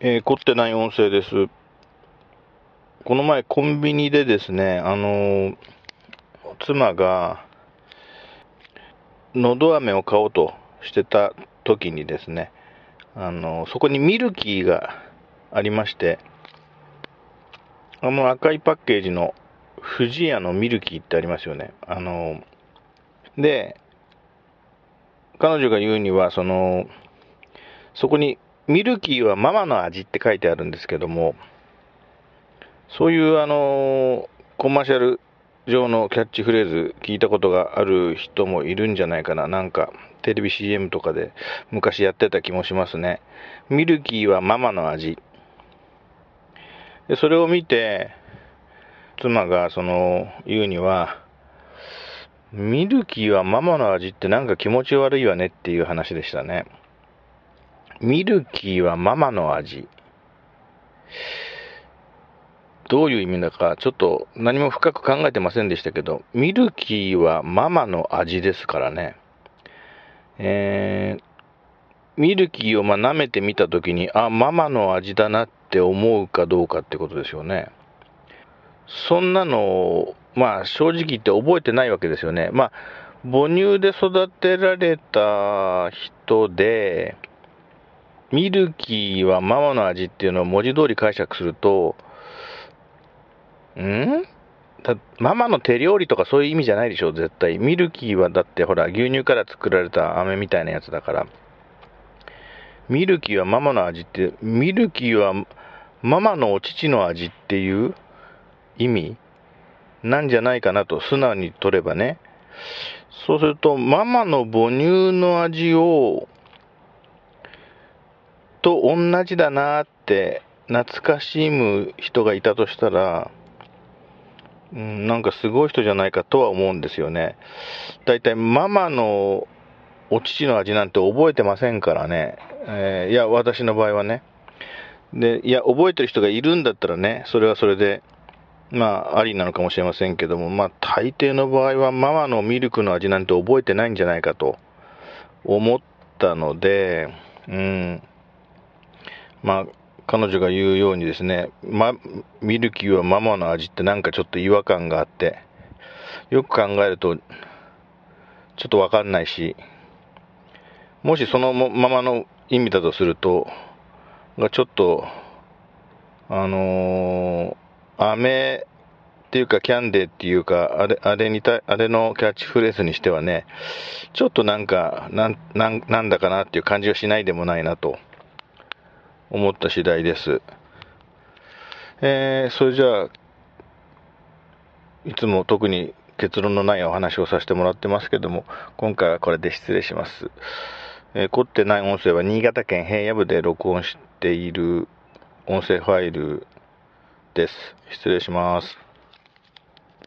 えー、凝ってない音声です。この前コンビニでですね、あのー、妻が、のど飴を買おうとしてた時にですね、あのー、そこにミルキーがありまして、あの赤いパッケージの富士屋のミルキーってありますよね。あので、彼女が言うには、その、そこにミルキーはママの味って書いてあるんですけども、そういうあのコマーシャル上のキャッチフレーズ聞いたことがある人もいるんじゃないかな。なんかテレビ CM とかで昔やってた気もしますね。ミルキーはママの味。でそれを見て、妻がその言うには、ミルキーはママの味ってなんか気持ち悪いわねっていう話でしたね。ミルキーはママの味。どういう意味だか、ちょっと何も深く考えてませんでしたけど、ミルキーはママの味ですからね。えー、ミルキーをま舐めてみたときに、あ、ママの味だなって思うかどうかってことですよね。そんなの、まあ正直言って覚えてないわけですよね。まあ、母乳で育てられた人で、ミルキーはママの味っていうのを文字通り解釈すると、ん？ママの手料理とかそういう意味じゃないでしょ、絶対。ミルキーはだってほら、牛乳から作られた飴みたいなやつだから。ミルキーはママの味って、ミルキーはママのお乳の味っていう意味？なんじゃないかなと素直に取ればね。そうすると、ママの母乳の味をと同じだなって懐かしむ人がいたとしたら、うん、なんかすごい人じゃないかとは思うんですよね。だいたいママのお乳の味なんて覚えてませんからね。えー、いや、私の場合はね。で、いや、覚えてる人がいるんだったらね、それはそれで、まあ、ありなのかもしれませんけども、まあ、大抵の場合はママのミルクの味なんて覚えてないんじゃないかと思ったので、うん、まあ、彼女が言うようにですね、ま、ミルキーはママの味ってなんかちょっと違和感があって、よく考えると、ちょっとわかんないし、もしそのままの意味だとすると、がちょっと、あのー、飴っていうかキャンデーっていうか、あれ、あれにた、あれのキャッチフレーズにしてはね、ちょっとなんか、なん、なん、だかなっていう感じはしないでもないなと。思った次第です。えー、それじゃあ、いつも特に結論のないお話をさせてもらってますけども、今回はこれで失礼します。えー、凝ってない音声は新潟県平野部で録音している音声ファイルです。失礼します。